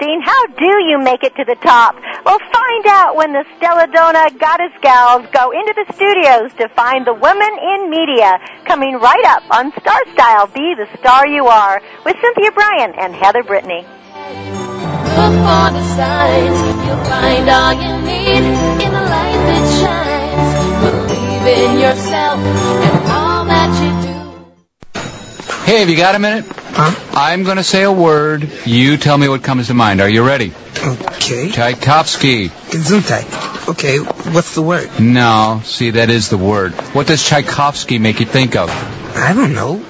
How do you make it to the top? Well, find out when the Stelladonna Goddess Gals go into the studios to find the women in media. Coming right up on Star Style, Be the Star You Are, with Cynthia Brian and Heather Brittany. Look for the signs, you'll find all you need in the light that shines. Believe in yourself Hey, have you got a minute? Huh? I'm going to say a word. You tell me what comes to mind. Are you ready? Okay. Tchaikovsky. Gesundheit. Okay, what's the word? No, see, that is the word. What does Tchaikovsky make you think of? I don't know.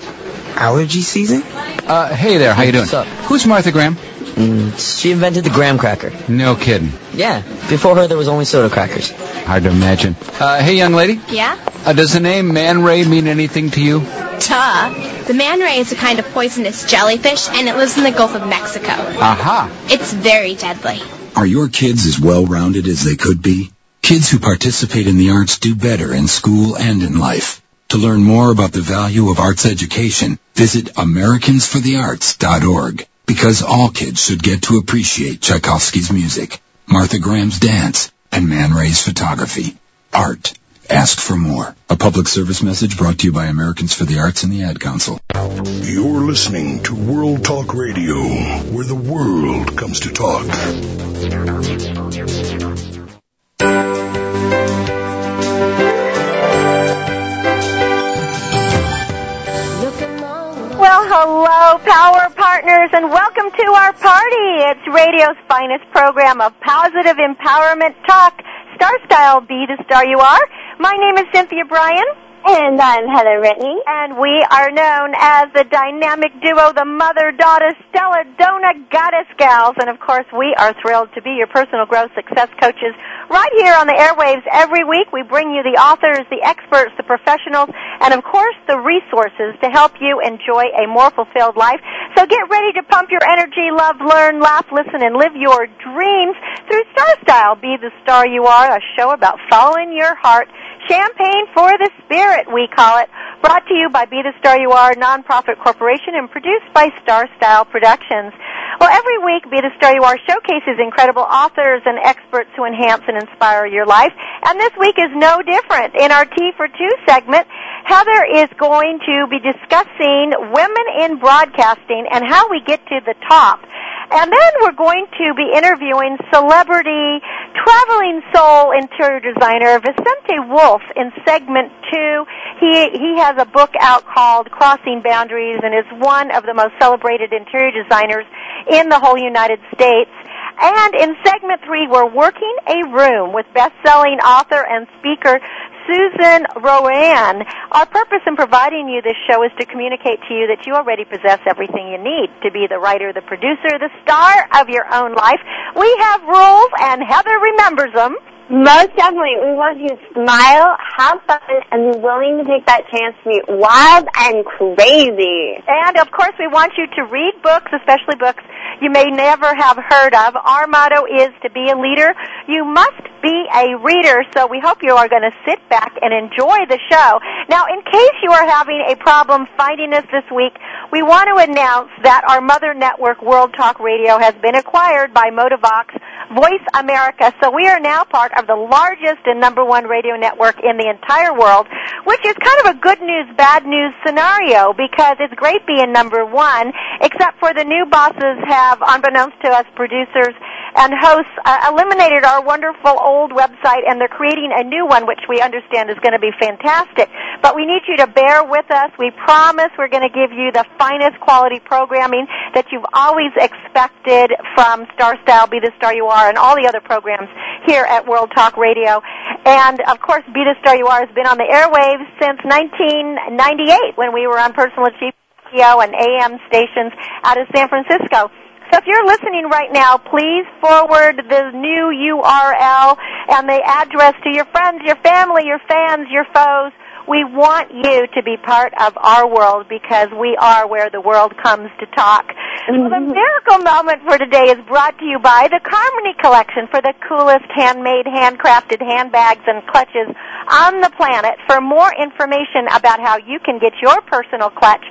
Allergy season? Uh, hey there, how you doing? What's up? Who's Martha Graham? Mm, she invented the graham cracker. No kidding. Yeah, before her there was only soda crackers. Hard to imagine. Uh, hey, young lady. Yeah? Uh, does the name Man Ray mean anything to you? Duh. The man ray is a kind of poisonous jellyfish, and it lives in the Gulf of Mexico. Aha. It's very deadly. Are your kids as well-rounded as they could be? Kids who participate in the arts do better in school and in life. To learn more about the value of arts education, visit americansforthearts.org. Because all kids should get to appreciate Tchaikovsky's music, Martha Graham's dance, and Man Ray's photography. Art. Ask for more. A public service message brought to you by Americans for the Arts and the Ad Council. You're listening to World Talk Radio, where the world comes to talk. Well, hello, Power Partners, and welcome to our party. It's radio's finest program of positive empowerment talk. Star Style, be the star you are. My name is Cynthia Brian. And I'm Heather Brittany. And we are known as the dynamic duo, the mother-daughter Stella Dona Goddess Gals. And of course, we are thrilled to be your personal growth success coaches right here on the airwaves every week. We bring you the authors, the experts, the professionals, and of course, the resources to help you enjoy a more fulfilled life. So get ready to pump your energy, love, learn, laugh, listen, and live your dreams through Star Style. Be the star you are, a show about following your heart. Champagne for the Spirit, we call it. Brought to you by Be the Star You Are, nonprofit corporation, and produced by Star Style Productions. Well, every week, Be the Star You Are showcases incredible authors and experts who enhance and inspire your life. And this week is no different. In our T for Two segment, Heather is going to be discussing women in broadcasting and how we get to the top. And then we're going to be interviewing celebrity traveling soul interior designer Vicente Wolf in segment two. He he has a book out called Crossing Boundaries and is one of the most celebrated interior designers in the whole United States. And in segment three, we're working a room with best-selling author and speaker Susan RoAne. Our purpose in providing you this show is to communicate to you that you already possess everything you need to be the writer, the producer, the star of your own life. We have rules, and Heather remembers them. Most definitely, we want you to smile, have fun, and be willing to take that chance to be wild and crazy. And of course, we want you to read books, especially books you may never have heard of. Our motto is to be a leader. You must be a reader, so we hope you are going to sit back and enjoy the show. Now, in case you are having a problem finding us this week, we want to announce that our mother network, World Talk Radio, has been acquired by Modavox Voice America, so we are now part of the largest and number one radio network in the entire world, which is kind of a good news, bad news scenario because it's great being number one, except for the new bosses have, unbeknownst to us producers and hosts, uh, eliminated our wonderful old website and they're creating a new one, which we understand is going to be fantastic. But we need you to bear with us. We promise we're going to give you the finest quality programming that you've always expected from Star Style, Be the Star You Are, and all the other programs here at World Talk Radio. And of course, Be the Star You Are has been on the airwaves since 1998 when we were on Personal Achievement and AM stations out of San Francisco. So if you're listening right now, please forward the new URL and the address to your friends, your family, your fans, your foes. We want you to be part of our world because we are where the world comes to talk. Well, the mm-hmm. miracle moment for today is brought to you by the Carmony Collection for the coolest handmade, handcrafted handbags and clutches on the planet. For more information about how you can get your personal clutch,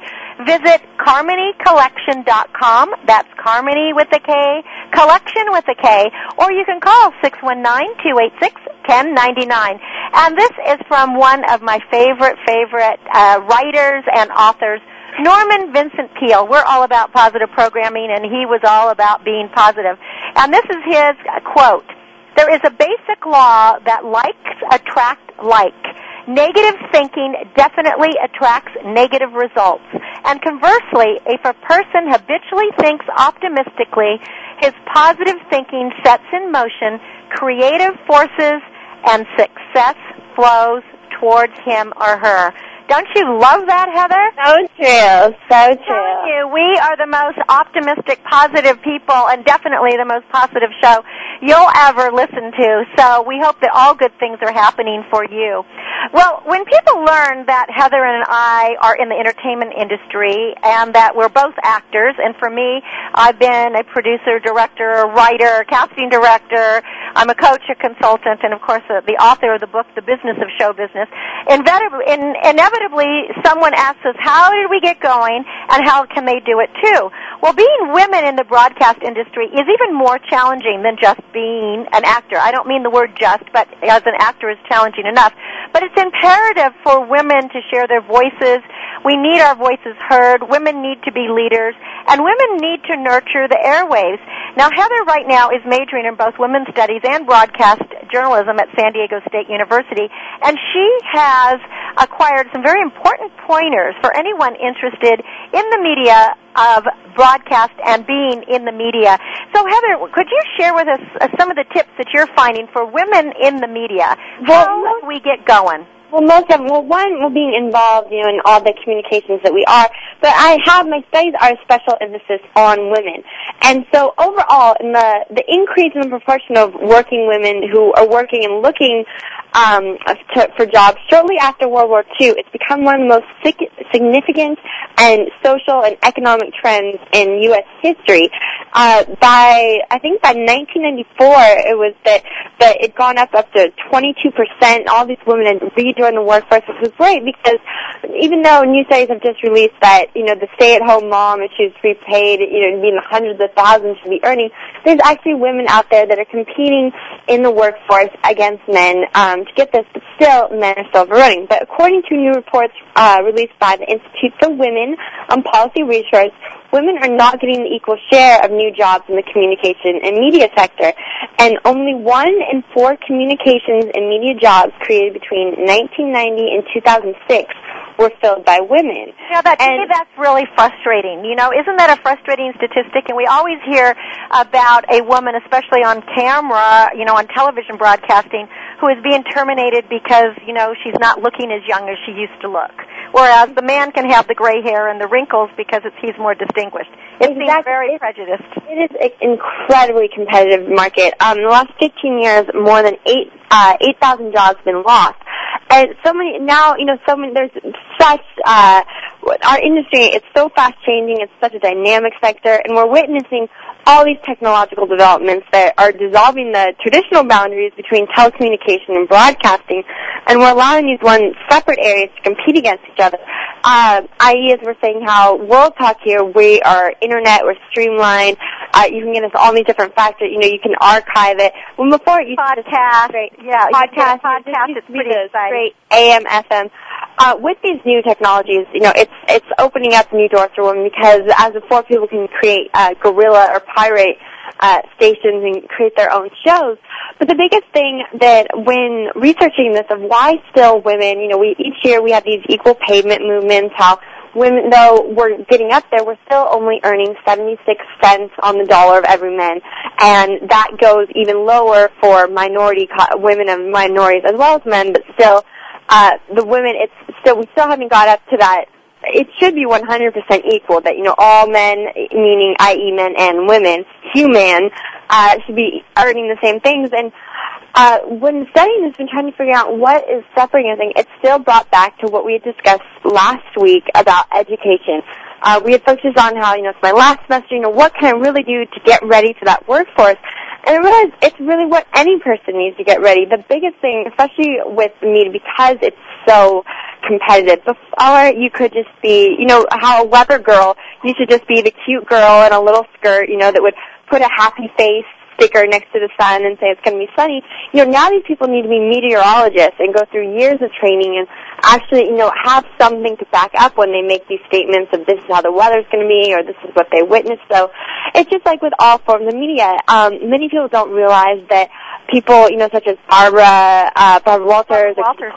Visit CarmonyCollection.com. That's Carmony with a K, Collection with a K, or you can call 619-286-1099. And this is from one of my favorite, favorite uh, writers and authors, Norman Vincent Peale. We're all about positive programming, and he was all about being positive. And this is his quote. There is a basic law that likes attract like. Negative thinking definitely attracts negative results. And conversely, if a person habitually thinks optimistically, his positive thinking sets in motion creative forces and success flows towards him or her. Don't you love that, Heather? So true. So true. you, we are the most optimistic, positive people, and definitely the most positive show you'll ever listen to. So we hope that all good things are happening for you. Well, when people learn that Heather and I are in the entertainment industry and that we're both actors, and for me, I've been a producer, director, writer, casting director. I'm a coach, a consultant, and of course, the author of the book, The Business of Show Business. Inevitably, in, inevitably, someone asks us, how did we get going and how can they do it too? Well, being women in the broadcast industry is even more challenging than just being an actor. I don't mean the word just, but as an actor is challenging enough. But it's imperative for women to share their voices. We need our voices heard. Women need to be leaders. And women need to nurture the airwaves. Now, Heather right now is majoring in both women's studies and broadcast journalism at San Diego State University. And she has acquired some very important pointers for anyone interested in the media of broadcast and being in the media. So Heather, could you share with us uh, some of the tips that you're finding for women in the media? Well, How we get going? Well, most of well, one, well, being involved, you know, in all the communications that we are. But I have my studies are a special emphasis on women, and so overall, in the the increase in the proportion of working women who are working and looking um, to, for jobs shortly after World War II, it's become one of the most sig- significant and social and economic trends in U.S. history. Uh, by I think by 1994, it was that that it gone up up to 22 percent. All these women had rejoined the workforce, which was great because even though new studies have just released that you know the stay-at-home mom, if she's prepaid, you know, being hundreds of thousands should be earning, there's actually women out there that are competing in the workforce against men um, to get this, but still men are still overrunning. But according to new reports uh, released by the Institute for Women on Policy Research, women are not getting the equal share of new jobs in the communication and media sector, and only one in four communications and media jobs created between 1990 and 2006 were filled by women. Yeah, that to me that's really frustrating. You know, isn't that a frustrating statistic? And we always hear about a woman, especially on camera, you know, on television broadcasting, who is being terminated because you know she's not looking as young as she used to look. Whereas the man can have the gray hair and the wrinkles because it's, he's more distinguished. It seems very It- prejudiced. It is an incredibly competitive market. Um, in the last 15 years, more than eight uh, 8,000 jobs have been lost, and so many now. You know, so many. There's such uh, our industry. It's so fast changing. It's such a dynamic sector, and we're witnessing all these technological developments that are dissolving the traditional boundaries between telecommunication and broadcasting, and we're allowing these one separate areas to compete against each other. Uh, i.e., as we're saying how World Talk here, we are internet, we're streamlined. Uh, you can get us all these different factors. You know, you can archive it. When before just Podcast, straight yeah, you get podcast, podcast, it's pretty. Straight AM, FM. Uh, with these new technologies, you know, it's it's opening up new doors for women because as before, people can create uh, guerrilla or pirate uh, stations and create their own shows. But the biggest thing that when researching this of why still women, you know, we each year we have these equal payment movements, how women, though we're getting up there, we're still only earning 76 cents on the dollar of every man. And that goes even lower for minority, co- women of minorities as well as men, but still, uh, the women, it's still, we still haven't got up to that it should be 100% equal that, you know, all men, meaning i.e. men and women, human, uh, should be earning the same things. And, uh, when studying this and trying to figure out what is everything, it's still brought back to what we had discussed last week about education. Uh, we had focused on how, you know, it's my last semester, you know, what can I really do to get ready for that workforce? And I realized it's really what any person needs to get ready. The biggest thing, especially with media, because it's so competitive. Before you could just be, you know, how a weather girl used to just be the cute girl in a little skirt, you know, that would put a happy face sticker next to the sun and say it's going to be sunny. You know, now these people need to be meteorologists and go through years of training and actually, you know, have something to back up when they make these statements of this is how the weather's going to be or this is what they witnessed. So it's just like with all forms of media. Um, many people don't realize that people, you know, such as Barbara, uh, Barbara Walters, Walters.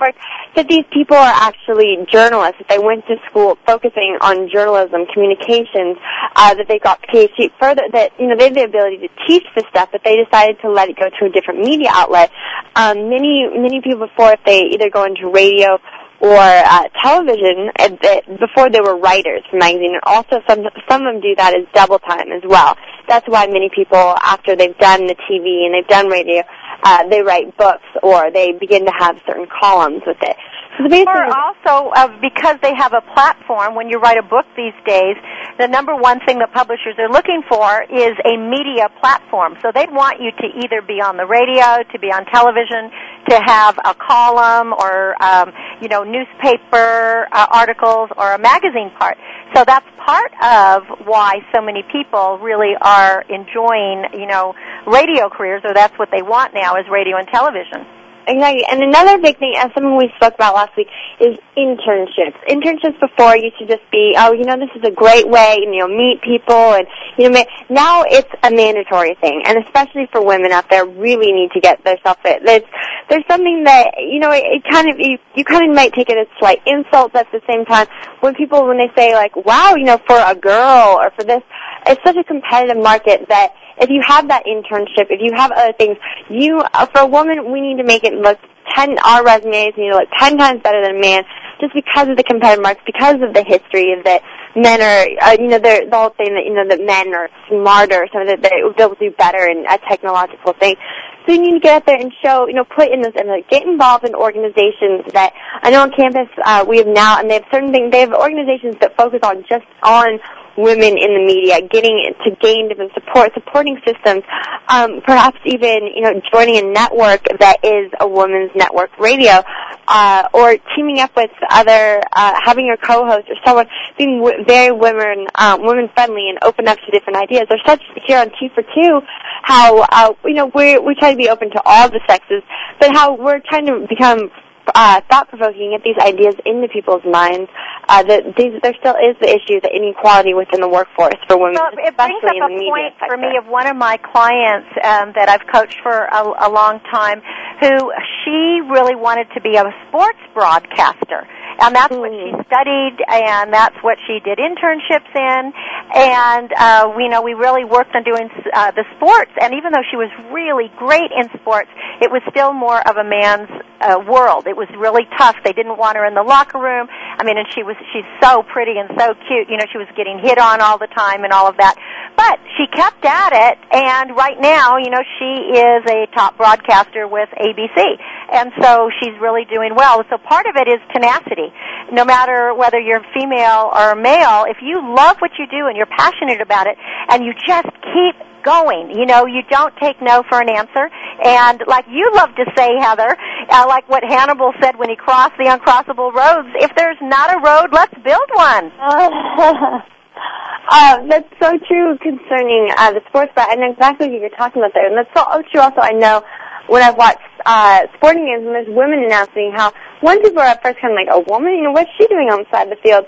That these people are actually journalists. That they went to school focusing on journalism, communications, uh, that they got PhD. Further, that you know they have the ability to teach this stuff, but they decided to let it go to a different media outlet. Um, many many people before, if they either go into radio or uh, television uh, that before they were writers for magazine, and also some some of them do that as double time as well. That's why many people, after they've done the TV and they've done radio, uh, they write books or they begin to have certain columns with it. So the or also uh, because they have a platform. When you write a book these days, the number one thing that publishers are looking for is a media platform. So they want you to either be on the radio, to be on television, to have a column or um, you know newspaper uh, articles or a magazine part. So that's part of why so many people really are enjoying you know radio careers, or that's what they want now is radio and television. Exactly. And another big thing, and something we spoke about last week, is internships. Internships before used to just be, oh, you know, this is a great way, you know, meet people, and you know, now it's a mandatory thing, and especially for women out there, really need to get their self fit. There's, there's something that you know, it, it kind of you, you kind of might take it as slight insults at the same time when people when they say like, wow, you know, for a girl or for this, it's such a competitive market that if you have that internship, if you have other things, you uh, for a woman, we need to make it look ten. Our resumes need to look ten times better than a man, just because of the competitive marks, because of the history of that men are, uh, you know, they're the whole thing that you know that men are smarter, so that they, they'll do better in a technological thing. So you need to get out there and show, you know, put in this and like, get involved in organizations that I know on campus uh, we have now, and they have certain things. They have organizations that focus on just on women in the media, getting to gain different support, supporting systems, um, perhaps even you know joining a network that is a women's network radio, uh, or teaming up with other, uh, having your co-host or someone being w- very women um, women friendly and open up to different ideas. There's such here on Two for Two how uh, you know we we try to be open to all the sexes, but how we're trying to become uh, thought provoking, get these ideas into people's minds. Uh, that these, there still is the issue, of the inequality within the workforce for women, well, it brings up a point sector. for me of one of my clients um, that I've coached for a, a long time, who she really wanted to be a sports broadcaster, and that's what she studied, and that's what she did internships in, and uh, we know we really worked on doing uh, the sports, and even though she was really great in sports, it was still more of a man's uh, world. It was really tough. They didn't want her in the locker room. I mean, and she was she's so pretty and so cute. You know, she was getting hit on all the time and all of that. But she kept at it, and right now, you know, she is a top broadcaster with ABC, and so she's really doing well. So part of it is tenacity. No matter whether you're female or male, if you love what you do and you're passionate about it, and you just keep going. You know, you don't take no for an answer. And like you love to say, Heather, uh, like what Hannibal said when he crossed the uncrossable roads, if there's not a road, let's build one. Uh, that's so true concerning uh, the sports. I know exactly what you're talking about there. And that's so true also, I know, when I've watched uh, sporting games and there's women announcing how one people are at first kind of like, a woman? You know, what's she doing on the side of the field?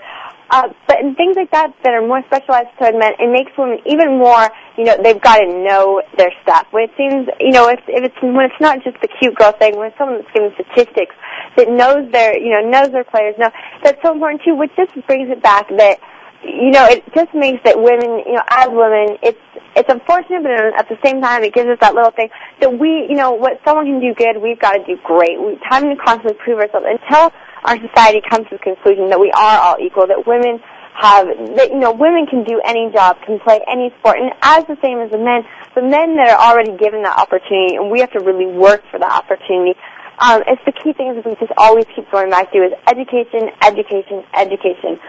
Uh, but in things like that that are more specialized toward men, it makes women even more, you know, they've got to know their stuff. When it seems, you know, if, if it's, when it's not just the cute girl thing, when it's someone that's giving statistics, that knows their, you know, knows their players, know, that's so important too, which just brings it back that, you know, it just makes that women, you know, as women, it's, it's unfortunate, but at the same time, it gives us that little thing that we, you know, what someone can do good, we've got to do great. We having to constantly prove ourselves until our society comes to the conclusion that we are all equal, that women have, that, you know, women can do any job, can play any sport, and as the same as the men, the men that are already given that opportunity, and we have to really work for that opportunity, um, it's the key things that we just always keep going back to is education, education, education.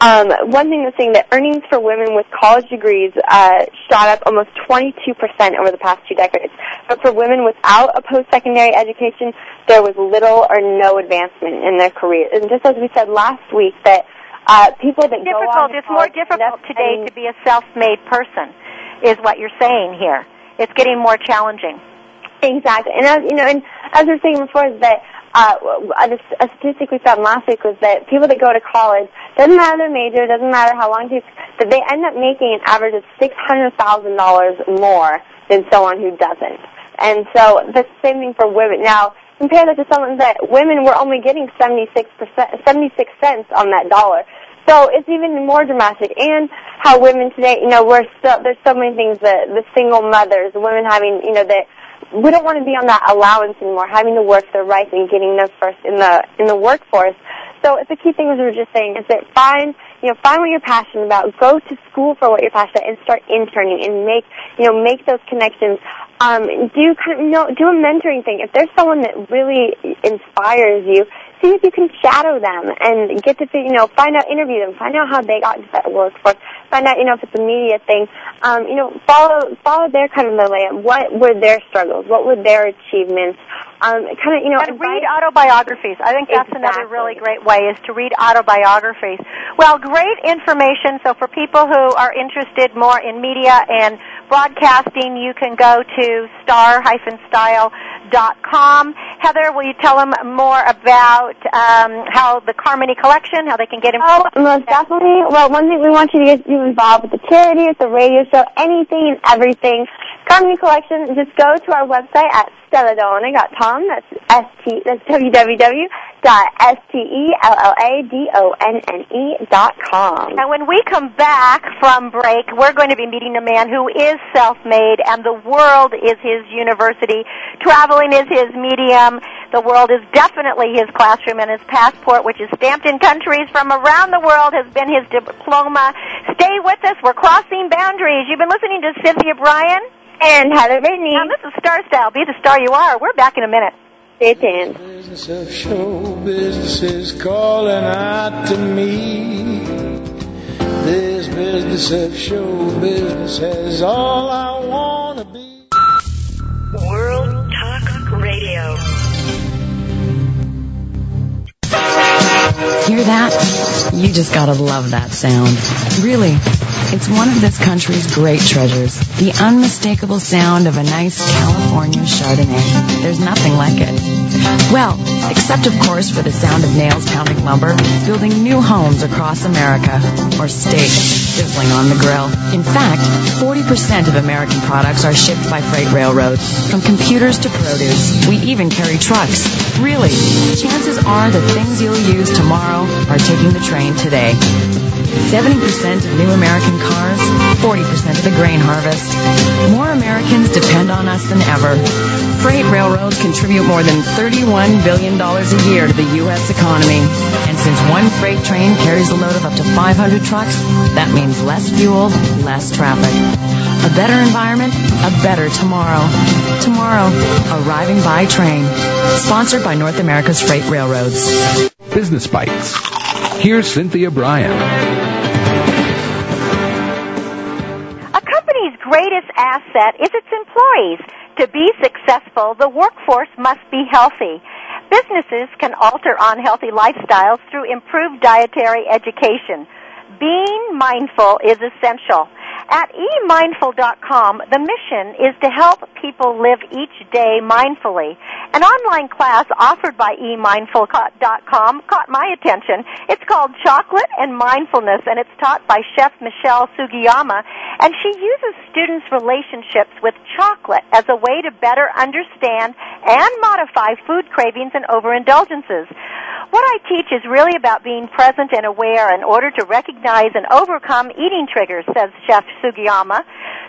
Um, one thing that's saying that earnings for women with college degrees uh, shot up almost 22% over the past two decades. But for women without a post-secondary education, there was little or no advancement in their career. And just as we said last week, that uh, people that difficult. go on to it's more difficult today to be a self-made person, is what you're saying here. It's getting more challenging. Exactly, and as you know, and as I was saying before, is that uh, a, a statistic we found last week was that people that go to college doesn't matter their major, doesn't matter how long it takes, that they end up making an average of six hundred thousand dollars more than someone who doesn't. And so the same thing for women. Now compare that to someone that women were only getting seventy six percent, seventy six cents on that dollar. So it's even more dramatic. And how women today, you know, we're still there's so many things that the single mothers, the women having, you know, that we don't want to be on that allowance anymore, having to work their rights and getting them first in the in the workforce. So it's the key thing as we were just saying is that find you know find what you're passionate about, go to school for what you're passionate, about, and start interning and make you know make those connections. Um, do kind of you know do a mentoring thing. If there's someone that really inspires you, see if you can shadow them and get to see you know find out interview them, find out how they got into that workforce, find out you know if it's a media thing. Um, you know follow follow their kind of the layout. What were their struggles? What were their achievements? Um, kind of you know And read autobiographies. I think that's another really great way is to read autobiographies. Well, great information. So for people who are interested more in media and broadcasting, you can go to star-style.com. Heather, will you tell them more about um, how the Carmody Collection, how they can get involved? Oh, most definitely. Well, one thing we want you to get you involved with the charity, with the radio show, anything and everything. Carmody Collection, just go to our website at stelladonna.com. That's S-T, that's www.stelladonna dot com. And when we come back from break, we're going to be meeting a man who is self-made and the world is his university. Traveling is his medium. The world is definitely his classroom and his passport, which is stamped in countries from around the world, has been his diploma. Stay with us. We're crossing boundaries. You've been listening to Cynthia Brian. And Heather Brittany. And this is Star Style. Be the star you are. We're back in a minute. Stay tuned. Business of show business is calling out to me. This business of show business is all I want to be. World Talk Radio. Hear that? You just gotta love that sound. Really, it's one of this country's great treasures. The unmistakable sound of a nice California Chardonnay. There's nothing like it. Well, except of course for the sound of nails pounding lumber, building new homes across America, or steak sizzling on the grill. In fact, 40% of American products are shipped by freight railroads, from computers to produce. We even carry trucks. Really, chances are the things you'll use tomorrow are taking the train today. 70% of new American cars, 40% of the grain harvest. More Americans depend on us than ever. Freight railroads contribute more than $31 billion a year to the U.S. economy. And since one freight train carries a load of up to 500 trucks, that means less fuel, less traffic. A better environment, a better tomorrow. Tomorrow, arriving by train. Sponsored by North America's Freight Railroads. Business Bites. Here's Cynthia Brian. A company's greatest asset is its employees. To be successful, the workforce must be healthy. Businesses can alter unhealthy lifestyles through improved dietary education. Being mindful is essential. At emindful.com, the mission is to help people live each day mindfully. An online class offered by emindful.com caught my attention. It's called Chocolate and Mindfulness, and it's taught by Chef Michelle Sugiyama, and she uses students' relationships with chocolate as a way to better understand and modify food cravings and overindulgences. What I teach is really about being present and aware in order to recognize and overcome eating triggers, says Chef Sugiyama.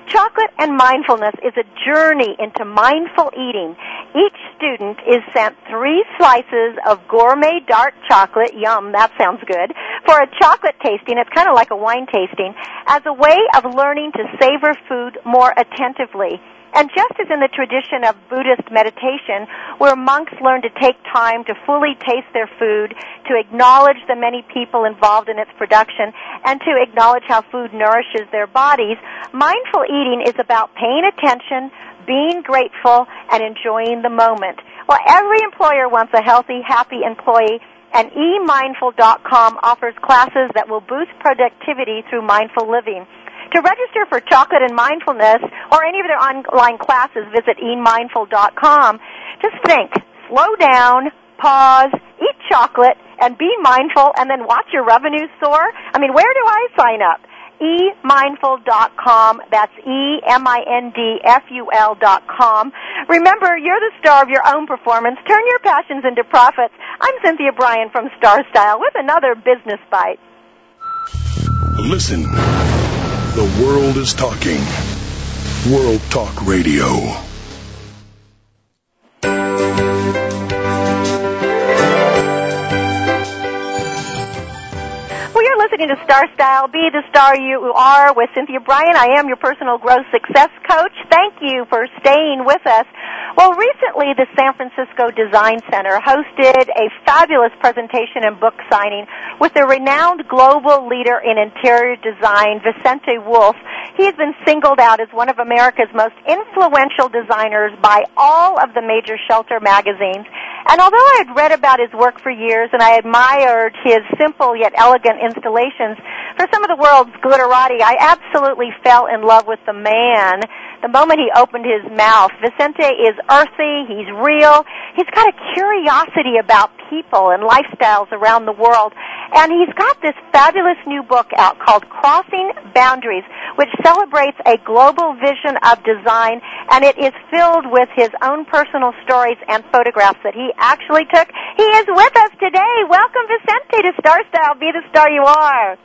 Chocolate and mindfulness is a journey into mindful eating. Each student is sent three slices of gourmet dark chocolate, yum, that sounds good, for a chocolate tasting, it's kind of like a wine tasting, as a way of learning to savor food more attentively. And just as in the tradition of Buddhist meditation, where monks learn to take time to fully taste their food, to acknowledge the many people involved in its production, and to acknowledge how food nourishes their bodies, mindful eating is about paying attention, being grateful, and enjoying the moment. Well, every employer wants a healthy, happy employee, and eMindful.com offers classes that will boost productivity through mindful living. To register for Chocolate and Mindfulness or any of their online classes, visit eMindful.com. Just think, slow down, pause, eat chocolate, and be mindful, and then watch your revenues soar. I mean, where do I sign up? emindful.com. That's E-M-I-N-D-F-U-L dot com. Remember, you're the star of your own performance. Turn your passions into profits. I'm Cynthia Brian from Star Style with another Business Bite. Listen. The world is talking. World Talk Radio. Listening to Star Style, Be the Star You Are with Cynthia Brian. I am your personal growth success coach. Thank you for staying with us. Well, recently the San Francisco Design Center hosted a fabulous presentation and book signing with the renowned global leader in interior design, Vicente Wolf. He has been singled out as one of America's most influential designers by all of the major shelter magazines. And although I had read about his work for years and I admired his simple yet elegant for some of the world's glitterati, I absolutely fell in love with the man the moment he opened his mouth. Vicente is earthy, he's real, he's got a curiosity about people and lifestyles around the world. And he's got this fabulous new book out called Crossing Boundaries, which celebrates a global vision of design, and it is filled with his own personal stories and photographs that he actually took. He is with us today. Welcome, Vicente, to Star Style. Be the star you are.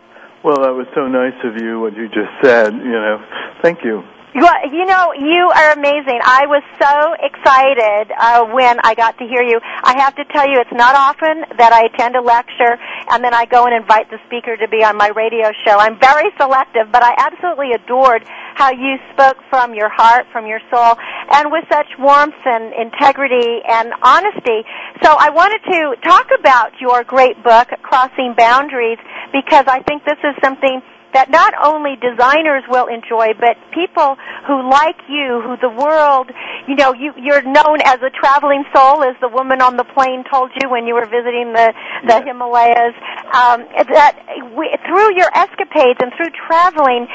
Well, that was so nice of you, what you just said, you know. Thank you. Well, you know, you are amazing. I was so excited uh, when I got to hear you. I have to tell you, it's not often that I attend a lecture and then I go and invite the speaker to be on my radio show. I'm very selective, but I absolutely adored how you spoke from your heart, from your soul, and with such warmth and integrity and honesty. So I wanted to talk about your great book, Crossing Boundaries, because I think this is something that not only designers will enjoy, but people who like you, who the world, you know, you, you're known as a traveling soul, as the woman on the plane told you when you were visiting the, the yeah. Himalayas. Um, that we, through your escapades and through traveling,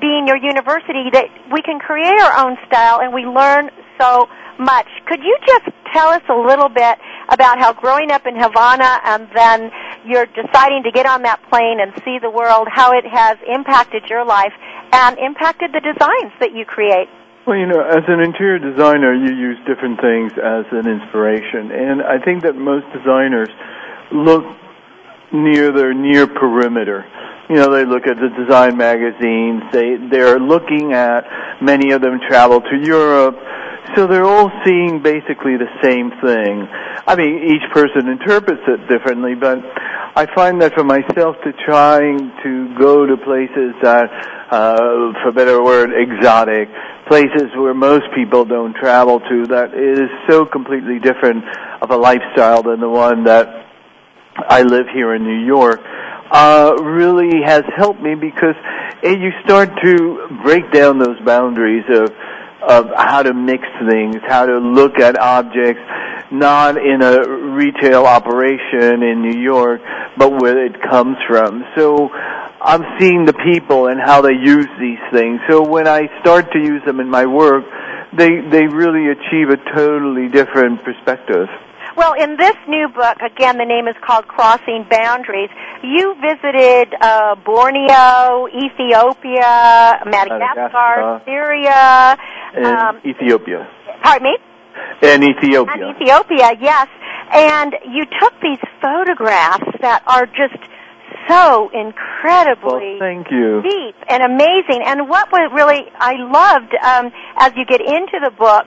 being your university, that we can create our own style and we learn so much. Could you just tell us a little bit about how growing up in Havana and then you're deciding to get on that plane and see the world, how it has impacted your life and impacted the designs that you create? Well, you know, as an interior designer, you use different things as an inspiration. And I think that most designers look near their near perimeter. You know, they look at the design magazines. They they're looking at many of them travel to Europe so they're all seeing basically the same thing. I mean, each person interprets it differently, but I find that for myself to trying to go to places that, uh, for better word, exotic, places where most people don't travel to, that is so completely different of a lifestyle than the one that I live here in New York, uh, really has helped me because you start to break down those boundaries of of how to mix things, how to look at objects, not in a retail operation in New York, but where it comes from. So I'm seeing the people and how they use these things. So when I start to use them in my work, they they really achieve a totally different perspective. Well, in this new book, again, the name is called Crossing Boundaries. You visited uh, Borneo, Ethiopia, Madagascar, Madagascar Syria, um, Ethiopia. Pardon me. In Ethiopia. In Ethiopia, yes. And you took these photographs that are just so incredibly well, thank you. deep and amazing. And what was really I loved um, as you get into the book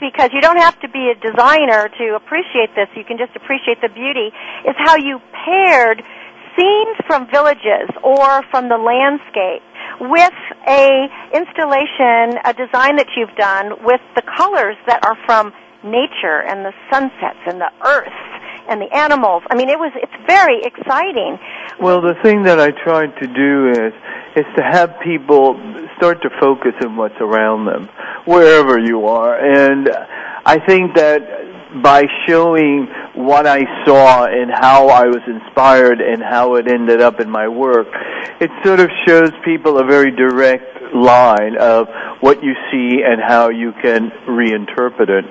because you don't have to be a designer to appreciate this. You can just appreciate the beauty. Is how you paired scenes from villages or from the landscape with a installation, a design that you've done with the colors that are from nature and the sunsets and the earth and the animals. I mean, it was it's very exciting. Well, the thing that I tried to do is is to have people start to focus on what's around them, wherever you are, and I think that by showing what I saw and how I was inspired and how it ended up in my work, it sort of shows people a very direct line of what you see and how you can reinterpret it.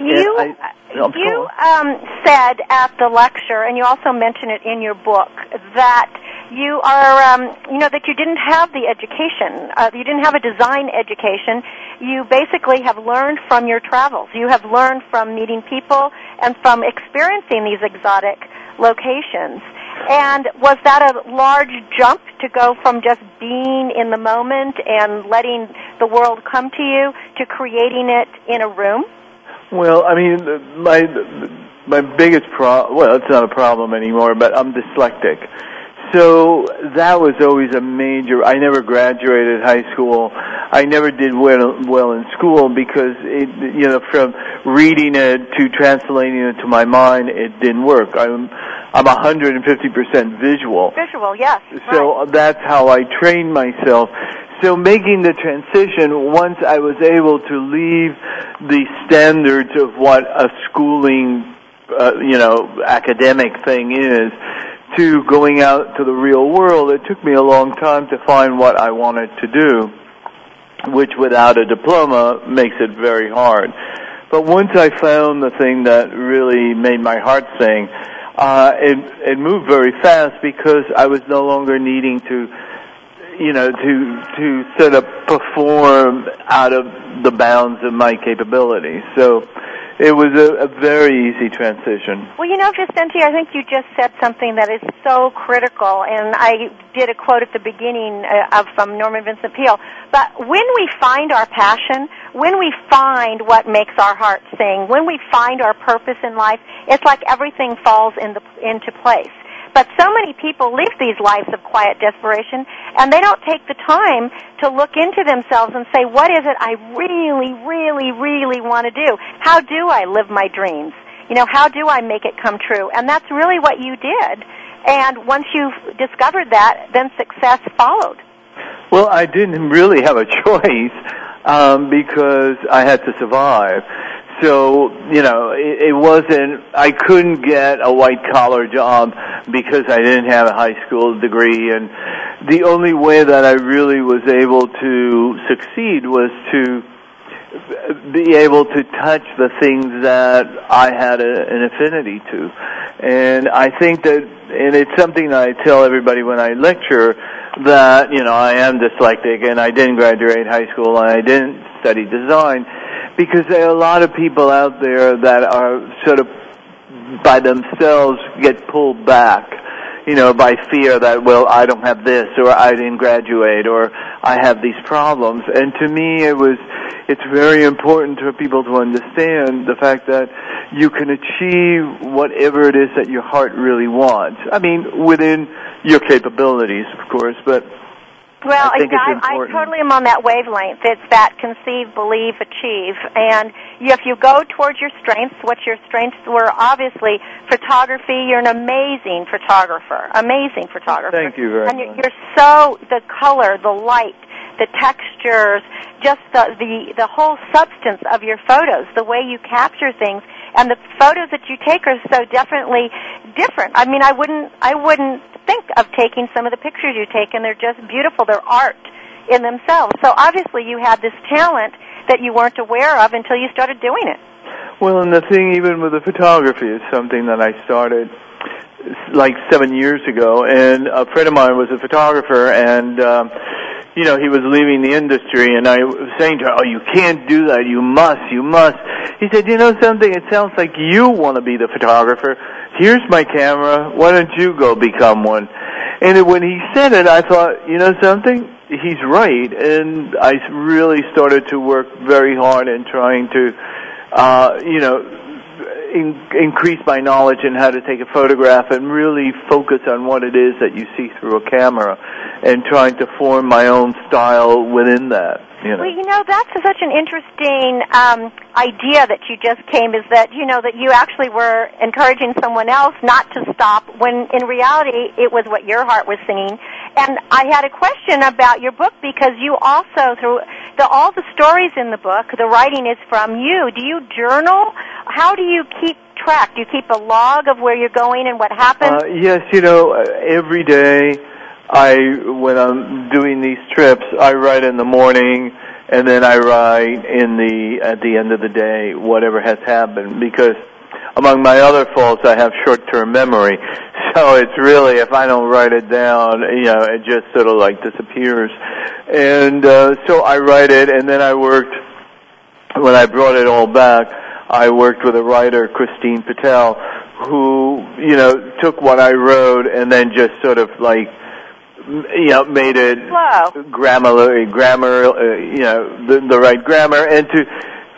You I- You um, said at the lecture, and you also mention it in your book, that you are, um, you know, that you didn't have the education. Uh, you didn't have a design education. You basically have learned from your travels. You have learned from meeting people and from experiencing these exotic locations. And was that a large jump to go from just being in the moment and letting the world come to you to creating it in a room? Well, I mean, my my biggest pro well, it's not a problem anymore, but I'm dyslexic. So that was always a major. I never graduated high school. I never did well well in school because it, you know, from reading it to translating it to my mind, it didn't work. I'm I'm 150% visual. Visual, yes. So that's how I trained myself. So making the transition, once I was able to leave the standards of what a schooling, uh, you know, academic thing is, to going out to the real world, it took me a long time to find what I wanted to do, which without a diploma makes it very hard. But once I found the thing that really made my heart sing, uh, it, it moved very fast because I was no longer needing to you know, to to sort of perform out of the bounds of my capabilities. So it was a, a very easy transition. Well, you know, Vicente, I think you just said something that is so critical, and I did a quote at the beginning uh, of from Norman Vincent Peale. But when we find our passion, when we find what makes our heart sing, when we find our purpose in life, it's like everything falls into into place. But so many people live these lives of quiet desperation, and they don't take the time to look into themselves and say, what is it I really, really, really want to do? How do I live my dreams? You know, how do I make it come true? And that's really what you did. And once you discovered that, then success followed. Well, I didn't really have a choice um, because I had to survive. So, you know, it, it wasn't, I couldn't get a white collar job because I didn't have a high school degree and the only way that I really was able to succeed was to be able to touch the things that I had a, an affinity to. And I think that, and it's something that I tell everybody when I lecture, that, you know, I am dyslexic and I didn't graduate high school and I didn't study design because there are a lot of people out there that are sort of by themselves get pulled back you know, by fear that, well, I don't have this, or I didn't graduate, or I have these problems. And to me, it was, it's very important for people to understand the fact that you can achieve whatever it is that your heart really wants. I mean, within your capabilities, of course, but Well, I I, I totally am on that wavelength. It's that conceive, believe, achieve. And you, if you go towards your strengths, what your strengths were, obviously, photography, you're an amazing photographer. Amazing photographer. Thank you very and you're, much. you're so, the color, the light, the textures, just the, the, the whole substance of your photos, the way you capture things, and the photos that you take are so definitely different. I mean, I wouldn't, I wouldn't think of taking some of the pictures you take, and they're just beautiful. They're art in themselves. So obviously, you had this talent that you weren't aware of until you started doing it. Well, and the thing, even with the photography, is something that I started like seven years ago. And a friend of mine was a photographer, and um, you know he was leaving the industry. And I was saying to her, "Oh, you can't do that. You must. You must." He said, "You know something? It sounds like you want to be the photographer. Here's my camera. Why don't you go become one?" And when he said it, I thought, you know something? He's right. And I really started to work very hard in trying to, uh, you know, in, increase my knowledge in how to take a photograph and really focus on what it is that you see through a camera and trying to form my own style within that. You know. Well, you know, that's such an interesting um, idea that you just came. Is that you know that you actually were encouraging someone else not to stop when in reality it was what your heart was singing. And I had a question about your book because you also through the, all the stories in the book, the writing is from you. Do you journal? How do you keep track? Do you keep a log of where you're going and what happened? Uh, yes, you know, every day I, when I'm doing these trips, I write in the morning and then I write in the, at the end of the day, whatever has happened because among my other faults, I have short-term memory. So it's really, if I don't write it down, you know, it just sort of like disappears. And, uh, so I write it and then I worked, when I brought it all back, I worked with a writer, Christine Patel, who, you know, took what I wrote and then just sort of like, you know, made it Slow. grammar, grammar, uh, you know, the, the right grammar, and to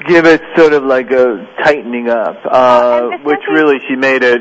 give it sort of like a tightening up, uh, which really she made it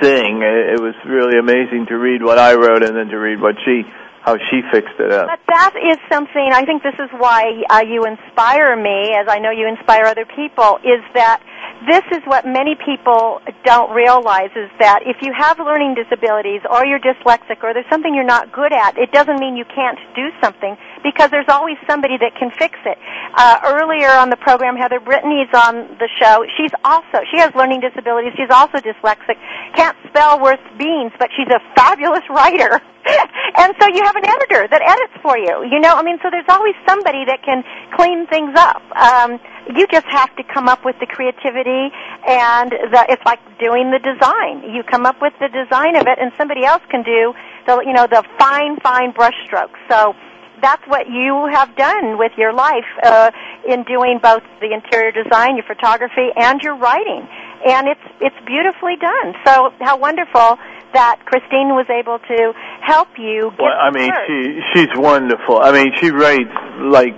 sing. It, it was really amazing to read what I wrote and then to read what she, how she fixed it up. But that is something, I think this is why uh, you inspire me, as I know you inspire other people, is that this is what many people don't realize is that if you have learning disabilities or you're dyslexic or there's something you're not good at, it doesn't mean you can't do something because there's always somebody that can fix it. Uh, earlier on the program, Heather Brittany's on the show. She's also, she has learning disabilities. She's also dyslexic. Can't spell worth beans, but she's a fabulous writer. and so you have an editor that edits for you. You know, I mean, so there's always somebody that can clean things up. Um, you just have to come up with the creativity and the, it's like doing the design. You come up with the design of it and somebody else can do the, you know, the fine, fine brush strokes. So that's what you have done with your life uh, in doing both the interior design, your photography, and your writing. And it's it's beautifully done. So how wonderful that Christine was able to help you. Get Well, I mean, she she's wonderful. I mean, she writes like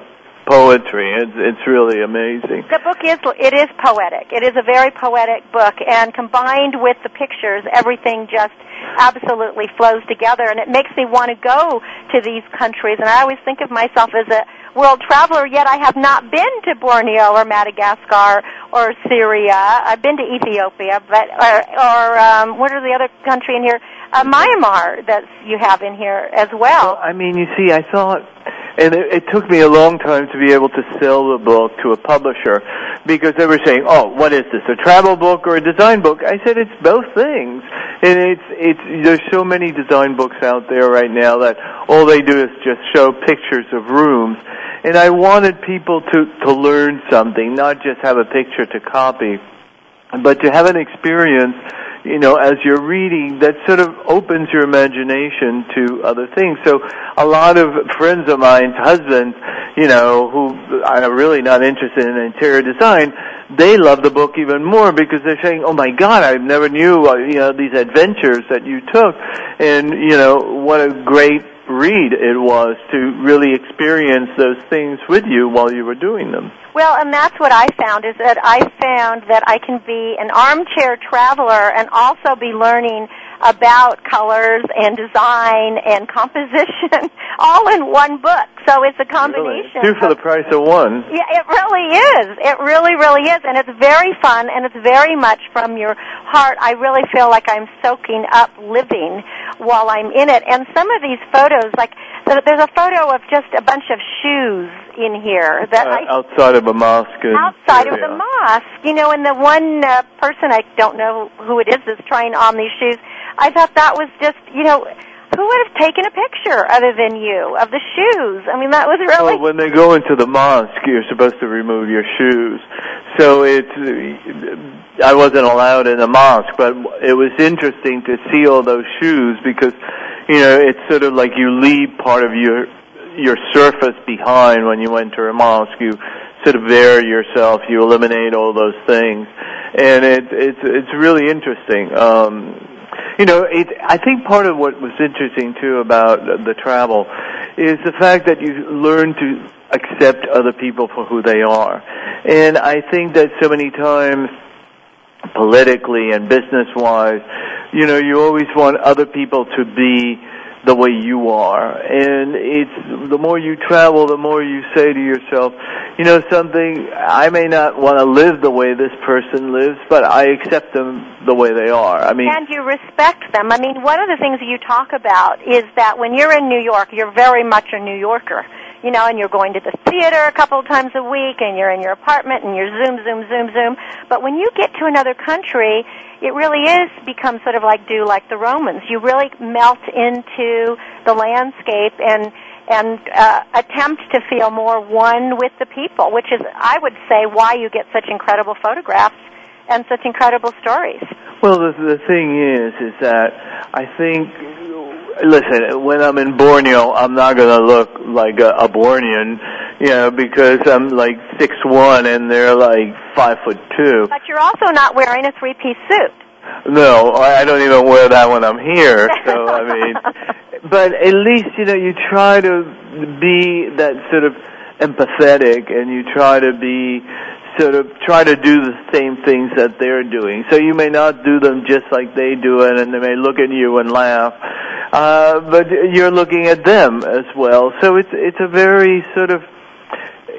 poetry. It's it's really amazing. The book is it is poetic. It is a very poetic book, and combined with the pictures, everything just absolutely flows together, and it makes me want to go to these countries. And I always think of myself as a world traveler, yet I have not been to Borneo or Madagascar or Syria. I've been to Ethiopia, but or, or um, what are the other country in here? Uh, Myanmar that you have in here as well. I mean, you see, I thought, and it, it took me a long time to be able to sell the book to a publisher because they were saying, "Oh, what is this? A travel book or a design book?" I said, "It's both things." And it's it's there's so many design books out there right now that all they do is just show pictures of rooms. And I wanted people to to learn something, not just have a picture to copy, but to have an experience you know, as you're reading, that sort of opens your imagination to other things. So a lot of friends of mine's husbands, you know, who are really not interested in interior design, they love the book even more because they're saying, "Oh my God, I never knew, uh, you know, these adventures that you took, and you know, what a great read it was to really experience those things with you while you were doing them." Well, and that's what I found is that I found that I can be an armchair traveler and also be learning about colors and design and composition all in one book. So it's a combination. Two for the price of one. Yeah, it really is. It really, really is. And it's very fun and it's very much from your heart. I really feel like I'm soaking up living while I'm in it. And some of these photos, like there's a photo of just a bunch of shoes in here that Uh, I outside of a mosque. outside of the mosque, you know, and the one uh, person I don't know who it is that's trying on these shoes. I thought that was just, you know, who would have taken a picture other than you of the shoes? I mean, that was really Well, when they go into the mosque, you're supposed to remove your shoes. So it's, I wasn't allowed in the mosque, but it was interesting to see all those shoes because, you know, it's sort of like you leave part of your, your surface behind when you enter a mosque. You sort of bare yourself, you eliminate all those things. And it, it's, it's really interesting. Um, you know, it, I think part of what was interesting too about the travel is the fact that you learn to accept other people for who they are. And I think that so many times politically and business wise. You know, you always want other people to be the way you are. And it's the more you travel, the more you say to yourself, you know something, I may not want to live the way this person lives, but I accept them the way they are. I mean, and you respect them. I mean, one of the things that you talk about is that when you're in New York, you're very much a New Yorker. You know, and you're going to the theater a couple of times a week, and you're in your apartment, and you're zoom, zoom, zoom, zoom. But when you get to another country, it really is become sort of like do like the Romans. You really melt into the landscape and and uh, attempt to feel more one with the people, which is, I would say, why you get such incredible photographs and such incredible stories. Well, the, the thing is, is that I think, listen, when I'm in Borneo, I'm not going to look like a, a Bornean, you know, because I'm like six one and they're like five foot two. But you're also not wearing a three piece suit. No, I don't even wear that when I'm here. So I mean, but at least you know you try to be that sort of empathetic, and you try to be sort of try to do the same things that they're doing. So you may not do them just like they do it, and they may look at you and laugh, uh, but you're looking at them as well. So it's it's a very sort of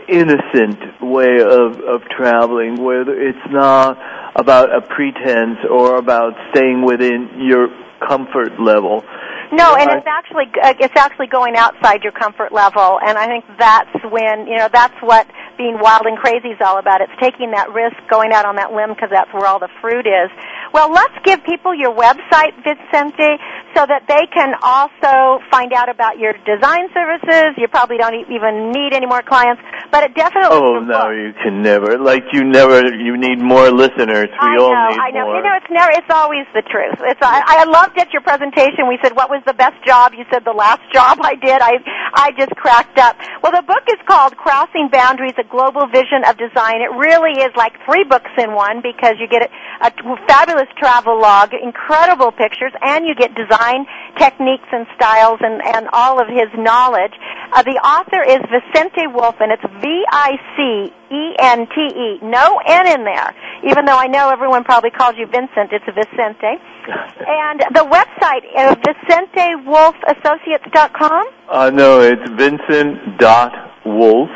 innocent way of of traveling, where it's not about a pretense or about staying within your comfort level. No, and it's actually uh, it's actually going outside your comfort level, and I think that's when you know that's what being wild and crazy is all about. It's taking that risk, going out on that limb because that's where all the fruit is. Well, let's give people your website, Vicente, so that they can also find out about your design services. You probably don't even need any more clients, but it definitely. Oh no, you can never. Like you never. You need more listeners. We I all know, need I know. more. You know, it's never. It's always the truth. It's. I, I loved at your presentation. We said, "What was the best job?" You said, "The last job I did." I, I just cracked up. Well, the book is called "Crossing Boundaries: A Global Vision of Design." It really is like three books in one because you get a, a fabulous travel log, incredible pictures, and you get design techniques and styles and and all of his knowledge. Uh, the author is Vicente Wolf, and it's V I C E N T E. No N in there. Even though I know everyone probably calls you Vincent, it's Vicente. And the website is VicenteWolfAssociates.com. Uh, no, it's Vincent dot Wolf.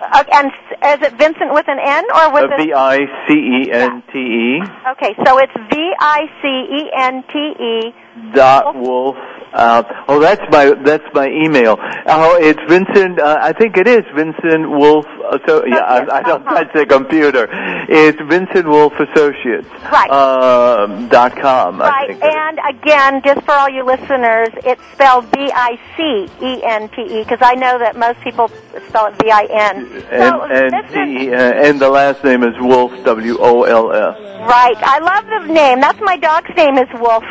Uh, and is it Vincent with an N or with Uh, a V I C E N T E Okay, so it's V I C E N T E. dot Wolf. Uh, oh, that's my that's my email. Oh, it's Vincent. Uh, I think it is Vincent Wolf. Uh, so yeah, I, I don't touch the computer. It's Vincent Wolf Associates. Right. Um, dot com. I Right, think. and again, just for all you listeners, it's spelled V I C E N T E because I know that most people spell it V I N. And uh, and the last name is Wolf. W O L F. Right. I love the name. That's my dog's name is Wolf.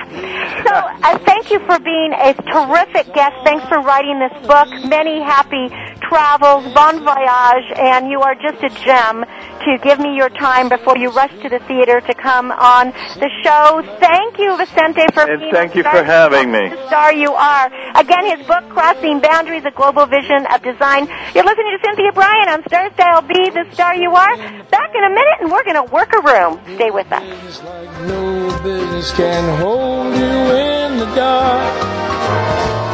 So uh, thank you for being a terrific guest. Thanks for writing this book. Many happy travels, bon voyage, and you are just a gem to give me your time before you rush to the theater to come on the show. Thank you, Vicente, for And being thank a you star- for having me. the star you are. Again, his book, Crossing Boundaries, A Global Vision of Design. You're listening to Cynthia Brian on Star Style Be the Star You Are. Back in a minute, and we're going to work a room. Stay with us.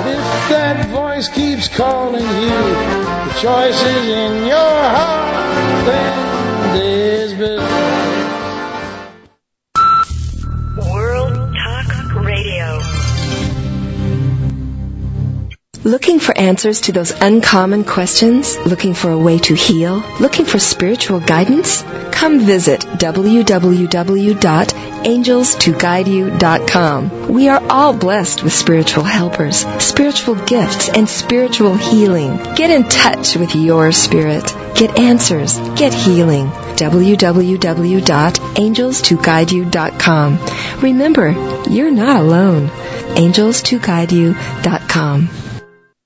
If that voice keeps calling you, the choice is in your heart. Then there's business. World Talk Radio. Looking for answers to those uncommon questions? Looking for a way to heal? Looking for spiritual guidance? Come visit www.angelstoguideyou.com. We are all blessed with spiritual helpers, spiritual gifts, and spiritual healing. Get in touch with your spirit. Get answers. Get healing. www.angelstoguideyou.com. Remember, you're not alone. angelstoguideyou.com.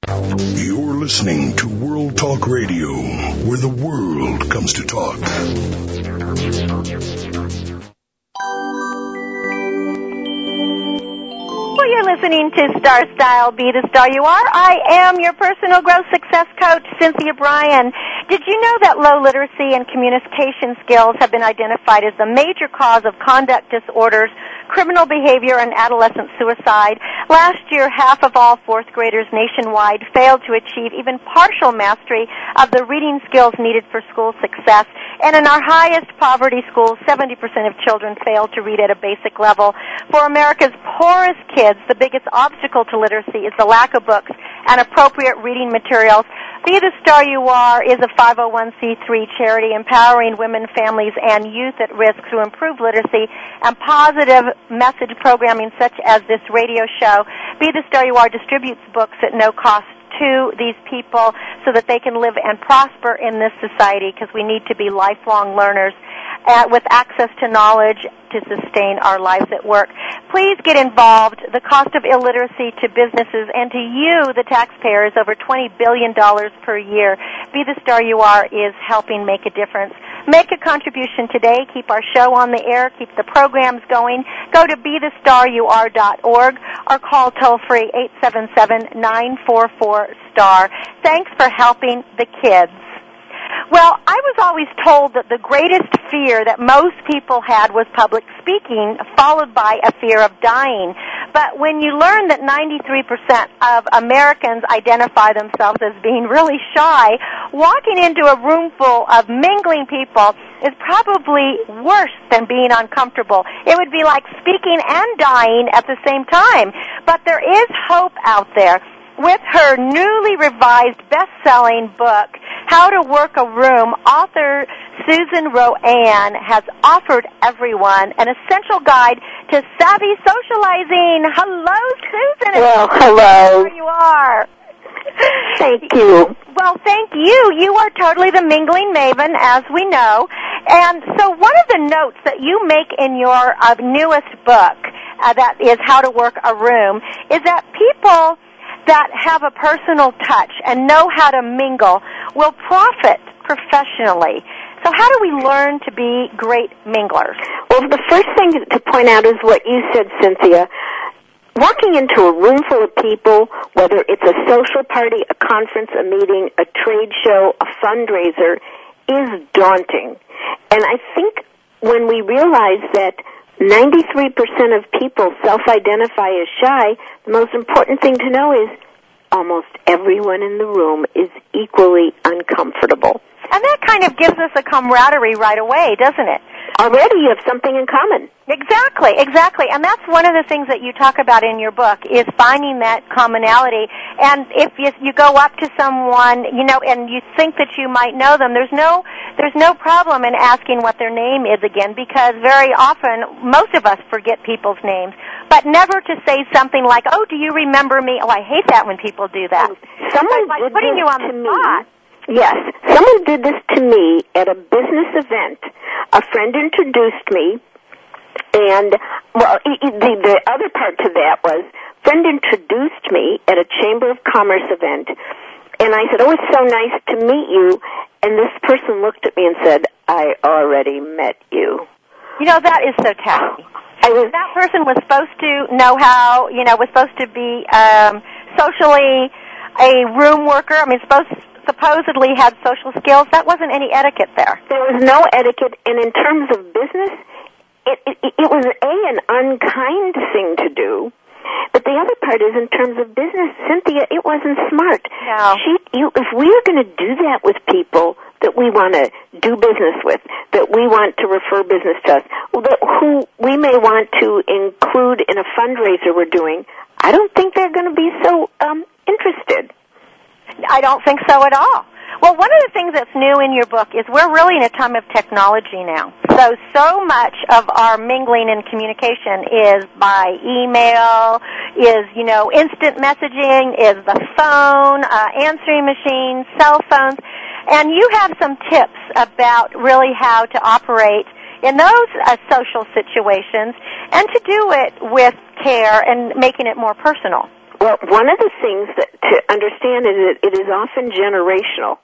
You're listening to World Talk Radio, where the world comes to talk. Well, you're listening to Star Style Be the Star You Are. I am your personal growth success coach, Cynthia Brian. Did you know that low literacy and communication skills have been identified as the major cause of conduct disorders, criminal behavior, and adolescent suicide? Last year, half of all fourth graders nationwide failed to achieve even partial mastery of the reading skills needed for school success. And in our highest poverty schools, 70% of children fail to read at a basic level. For America's poorest kids, the biggest obstacle to literacy is the lack of books and appropriate reading materials. Be the Star You Are is a 501c3 charity empowering women, families, and youth at risk through improved literacy and positive message programming such as this radio show. Be the Star You Are distributes books at no cost to these people so that they can live and prosper in this society because we need to be lifelong learners uh, with access to knowledge to sustain our lives at work. Please get involved. The cost of illiteracy to businesses and to you, the taxpayer, is over $20 billion per year. Be the Star You Are is helping make a difference. Make a contribution today. Keep our show on the air. Keep the programs going. Go to bethestaryouare.org or call toll free 877-944-STAR. Thanks for helping the kids. Well, I was always told that the greatest fear that most people had was public speaking, followed by a fear of dying. But when you learn that 93% of Americans identify themselves as being really shy, walking into a room full of mingling people is probably worse than being uncomfortable. It would be like speaking and dying at the same time. But there is hope out there with her newly revised best-selling book, How to Work a Room, author Susan RoAne has offered everyone an essential guide to savvy socializing. Hello, Susan. Well, hello. There you are. Thank you. Well, thank you. You are totally the mingling maven, as we know. And so one of the notes that you make in your uh, newest book, uh, that is How to Work a Room, is that people that have a personal touch and know how to mingle will profit professionally. So how do we learn to be great minglers? Well, the first thing to point out is what you said, Cynthia. Walking into a room full of people, whether it's a social party, a conference, a meeting, a trade show, a fundraiser, is daunting. And I think when we realize that 93% of people self-identify as shy, the most important thing to know is almost everyone in the room is equally uncomfortable. And that kind of gives us a camaraderie right away, doesn't it? Already you have something in common. Exactly, exactly. And that's one of the things that you talk about in your book is finding that commonality. And if you, you go up to someone, you know, and you think that you might know them, there's no, there's no problem in asking what their name is again because very often most of us forget people's names. But never to say something like, oh, do you remember me? Oh, I hate that when people do that. Someone like putting you on the me. Yes, someone did this to me at a business event. A friend introduced me, and well, the the other part to that was friend introduced me at a Chamber of Commerce event, and I said, "Oh, it's so nice to meet you." And this person looked at me and said, "I already met you." You know, that is so tacky. I was that person was supposed to know how, you know, was supposed to be um, socially a room worker. I mean, supposed supposedly had social skills. That wasn't any etiquette there. There was no etiquette, and in terms of business, it, it, it was a an unkind thing to do. But the other part is, in terms of business, Cynthia, it wasn't smart. No. She, you, if we are going to do that with people that we want to do business with, that we want to refer business to us, that who we may want to include in a fundraiser we're doing, I don't think they're going to be so um, interested. I don't think so at all. Well, one of the things that's new in your book is we're really in a time of technology now. So, so much of our mingling and communication is by email, is, you know, instant messaging, is the phone, uh, answering machines, cell phones. And you have some tips about really how to operate in those uh, social situations and to do it with care and making it more personal. Well, one of the things that to understand is that it is often generational,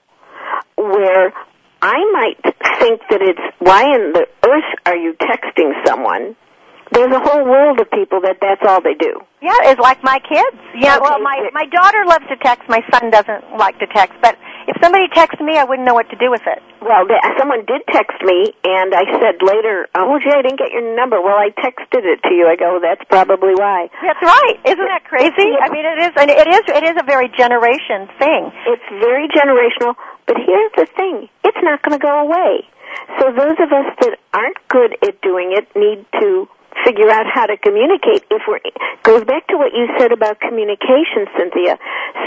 where I might think that it's why in the earth are you texting someone there's a whole world of people that that's all they do. Yeah, it's like my kids. Yeah, well, my my daughter loves to text. My son doesn't like to text. But if somebody texts me, I wouldn't know what to do with it. Well, someone did text me, and I said later, "Oh, gee, I didn't get your number." Well, I texted it to you. I go, "That's probably why." That's right. Isn't that crazy? I mean, it is, and it is, it is a very generation thing. It's very generational. But here's the thing: it's not going to go away. So those of us that aren't good at doing it need to figure out how to communicate. If we're goes back to what you said about communication, Cynthia.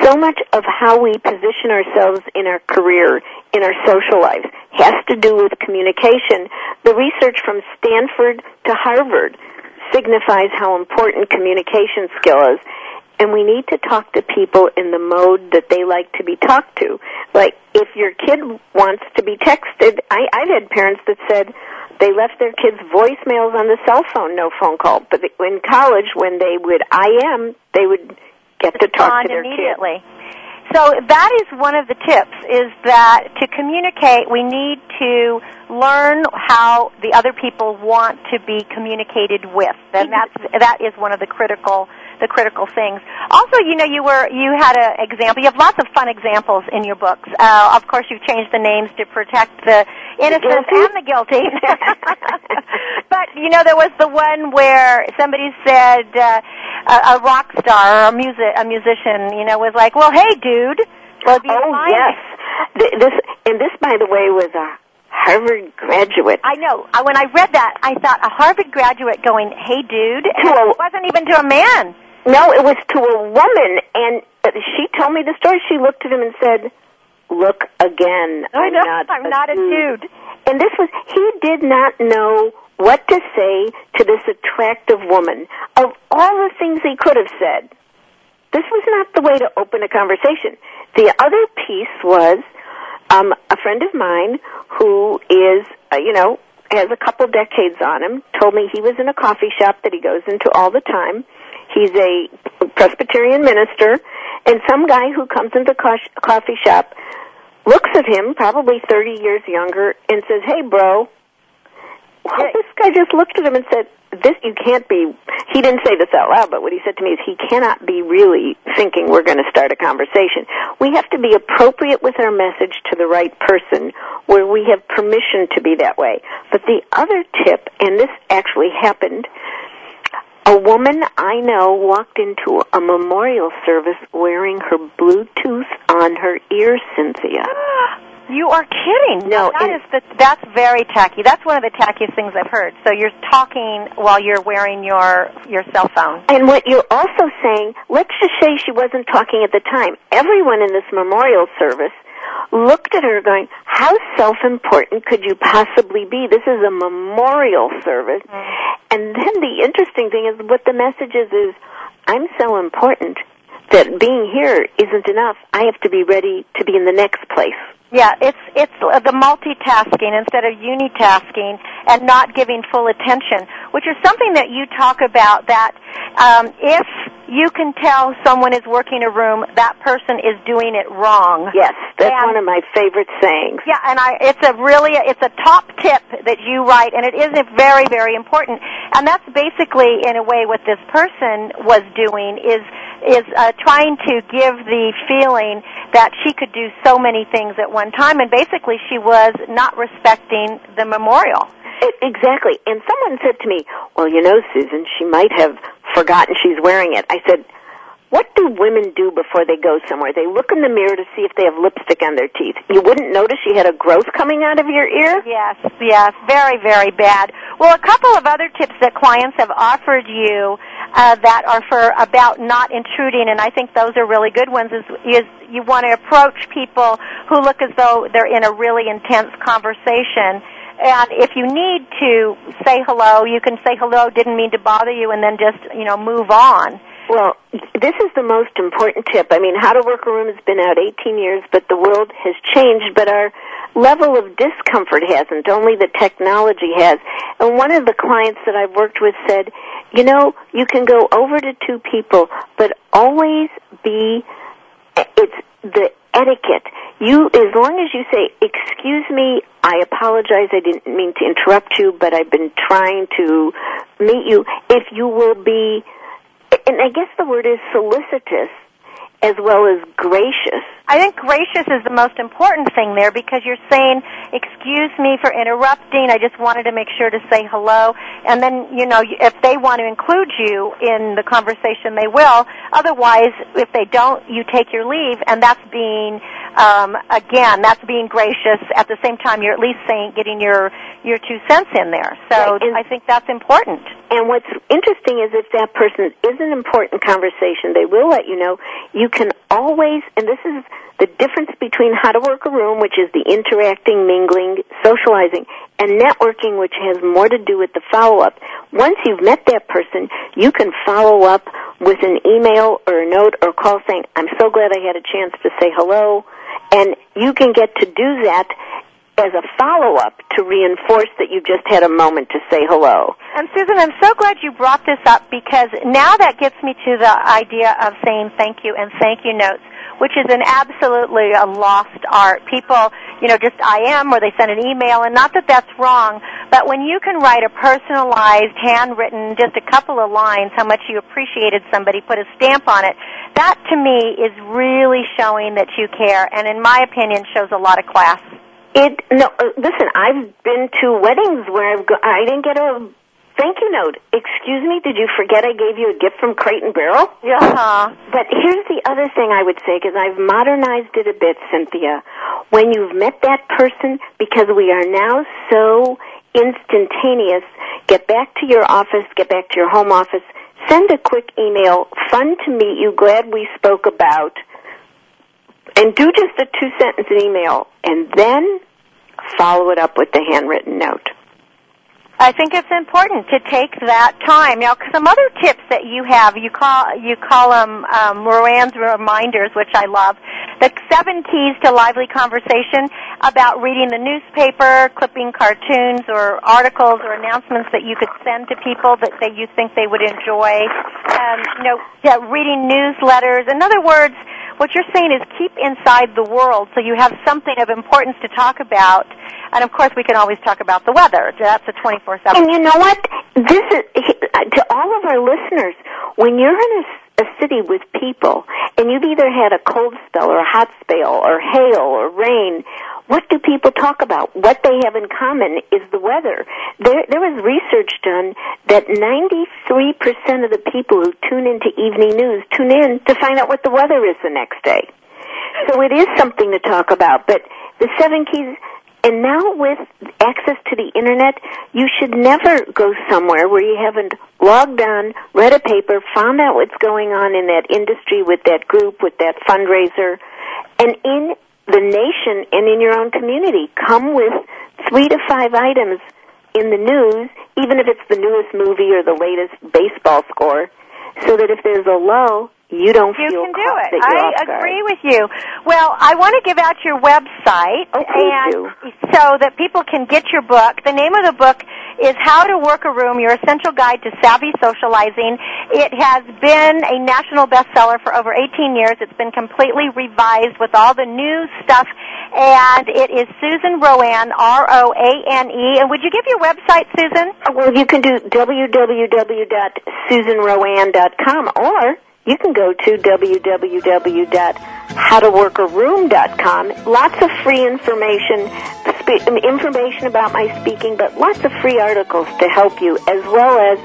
So much of how we position ourselves in our career, in our social lives, has to do with communication. The research from Stanford to Harvard signifies how important communication skill is. And we need to talk to people in the mode that they like to be talked to. Like, if your kid wants to be texted, I, I've had parents that said, they left their kids voicemails on the cell phone, no phone call. But in college, when they would IM, they would get to talk to their immediately. So that is one of the tips is that to communicate we need to learn how the other people want to be communicated with. And that's that is one of the critical the critical things. Also, you know, you were you had an example. You have lots of fun examples in your books. Uh, of course, you've changed the names to protect the innocent and the guilty. but you know, there was the one where somebody said uh, a, a rock star or a music a musician, you know, was like, "Well, hey, dude." Well, oh mind? yes, this and this, by the way, was a Harvard graduate. I know. I, when I read that, I thought a Harvard graduate going, "Hey, dude," and To it wasn't even to a man. No, it was to a woman, and she told me the story. She looked at him and said, "Look again. I'm know. not I'm a not a dude." dude. And this was he did not know what to say to this attractive woman. Of all the things he could have said, this was not the way to open a conversation. The other piece was um, a friend of mine who is, uh, you know, has a couple decades on him. Told me he was in a coffee shop that he goes into all the time. He's a Presbyterian minister, and some guy who comes into the coffee shop looks at him, probably 30 years younger, and says, "Hey, bro." Well, this guy just looked at him and said, "This you can't be." He didn't say this out loud, but what he said to me is, "He cannot be really thinking we're going to start a conversation." We have to be appropriate with our message to the right person, where we have permission to be that way. But the other tip, and this actually happened. A woman I know walked into a memorial service wearing her Bluetooth on her ear, Cynthia. You are kidding. No, that it- is the, that's very tacky. That's one of the tackiest things I've heard. So you're talking while you're wearing your your cell phone. And what you're also saying, let's just say she wasn't talking at the time. Everyone in this memorial service looked at her going, how self-important could you possibly be? This is a memorial service. And then the interesting thing is what the message is, is I'm so important that being here isn't enough. I have to be ready to be in the next place. Yeah, it's it's uh, the multitasking instead of unitasking and not giving full attention, which is something that you talk about. That um, if you can tell someone is working a room, that person is doing it wrong. Yes, that's And- one of my favorite sayings. Yeah, and I it's a really it's a top tip that you write, and it is very very important. And that's basically in a way what this person was doing is is uh, trying to give the feeling that she could do so many things at one time, and basically she was not respecting the memorial. Exactly. And someone said to me, well, you know, Susan, she might have forgotten she's wearing it. I said, what do women do before they go somewhere? They look in the mirror to see if they have lipstick on their teeth. You wouldn't notice she had a growth coming out of your ear? Yes, yes, very, very bad. Well, a couple of other tips that clients have offered you uh, that are for about not intruding, and I think those are really good ones. Is, is you want to approach people who look as though they're in a really intense conversation. And if you need to say hello, you can say hello, didn't mean to bother you, and then just, you know, move on. Well, this is the most important tip. I mean, How to Work a Room has been out 18 years, but the world has changed, but our level of discomfort hasn't. Only the technology has. And one of the clients that I've worked with said, you know, you can go over to two people, but always be, it's the etiquette. You, as long as you say, excuse me, I apologize, I didn't mean to interrupt you, but I've been trying to meet you. If you will be, and I guess the word is solicitous as well as gracious. I think gracious is the most important thing there because you're saying, excuse me for interrupting, I just wanted to make sure to say hello. And then, you know, if they want to include you in the conversation, they will. Otherwise, if they don't, you take your leave, and that's being, um, again, that's being gracious. At the same time, you're at least saying, getting your, your two cents in there. So Right, I think that's important. And what's interesting is if that person is an important conversation, they will let you know. You can always, and this is the difference between how to work a room, which is the interacting, mingling, socializing, and networking, which has more to do with the follow-up. Once you've met that person, you can follow up with an email or a note or a call saying, I'm so glad I had a chance to say hello. And you can get to do that as a follow-up to reinforce that you just had a moment to say hello. And Susan, I'm so glad you brought this up because now that gets me to the idea of saying thank you and thank you notes, which is an absolutely a lost art. People, you know, just I am or they send an email and not that that's wrong, but when you can write a personalized, handwritten, just a couple of lines, how much you appreciated somebody, put a stamp on it, that to me is really showing that you care and in my opinion shows a lot of class. It no. Uh, listen, I've been to weddings where I've go, I didn't get a thank you note. Excuse me, did you forget I gave you a gift from Crate and Barrel? Yeah. But here's the other thing I would say because I've modernized it a bit, Cynthia. When you've met that person, because we are now so instantaneous, get back to your office, get back to your home office, send a quick email. Fun to meet you. Glad we spoke about and do just a two sentence email and then follow it up with the handwritten note. I think it's important to take that time. Now, some other tips that you have, you call you call them um, RoAne's reminders, which I love. The seven keys to lively conversation about reading the newspaper, clipping cartoons or articles or announcements that you could send to people that, that you think they would enjoy. Um, you know, yeah, reading newsletters. In other words, what you're saying is keep inside the world so you have something of importance to talk about. And of course, we can always talk about the weather. That's a 24/7. And you know what? This is uh, to all of our listeners. When you're in a, a city with people, and you've either had a cold spell or a hot spell or hail or rain, what do people talk about? What they have in common is the weather. There, there was research done that 93% of the people who tune into evening news tune in to find out what the weather is the next day. So it is something to talk about. But the seven keys, and now with access to the internet, you should never go somewhere where you haven't logged on, read a paper, found out what's going on in that industry with that group, with that fundraiser, and in the nation and in your own community. Come with three to five items in the news, even if it's the newest movie or the latest baseball score, so that if there's a lull, you don't You feel can do it. I agree with you. Well, I want to give out your website Oh, and so that people can get your book. The name of the book is How to Work a Room: Your Essential Guide to Savvy Socializing. It has been a national bestseller for over 18 years. It's been completely revised with all the new stuff and it is Susan RoAne, R-O-A-N-E. And would you give your website, Susan? Well, you can do www.susanroane.com or you can go to www.howtoworkaroom.com. Lots of free information, spe- information about my speaking, but lots of free articles to help you, as well as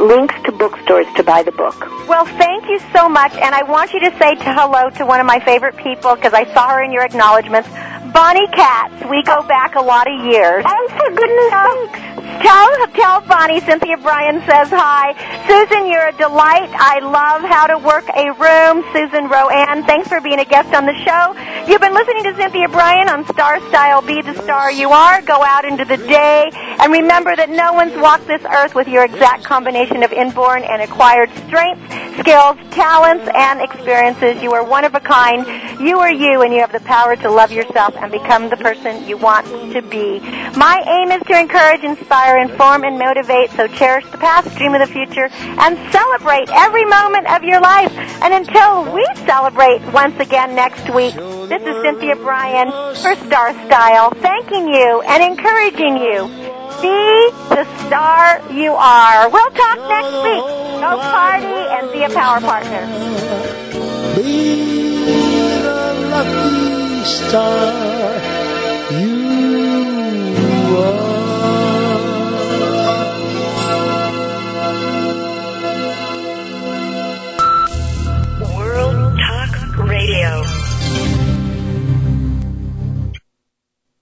links to bookstores to buy the book. Well, thank you so much, and I want you to say to hello to one of my favorite people because I saw her in your acknowledgments, Bonnie Katz. We go back a lot of years. Oh, for goodness sakes! Tell tell Bonnie Cynthia Brian says hi. Susan, you're a delight. I love how to work a room. Susan RoAne, thanks for being a guest on the show. You've been listening to Cynthia Brian on Star Style. Be the star you are. Go out into the day, and remember that no one's walked this earth with your exact combination of inborn and acquired strengths, skills, talents, and experiences. You are one of a kind. You are you, and you have the power to love yourself and become the person you want to be. My aim is to encourage, inspire, inform, and motivate. So cherish the past, dream of the future, and celebrate every moment of your life. And until we celebrate once again next week, This is Cynthia Brian for Star Style, thanking you and encouraging you. Be the star you are. We'll talk next week. Go party and be a power partner. Be the lucky star you are. Radio.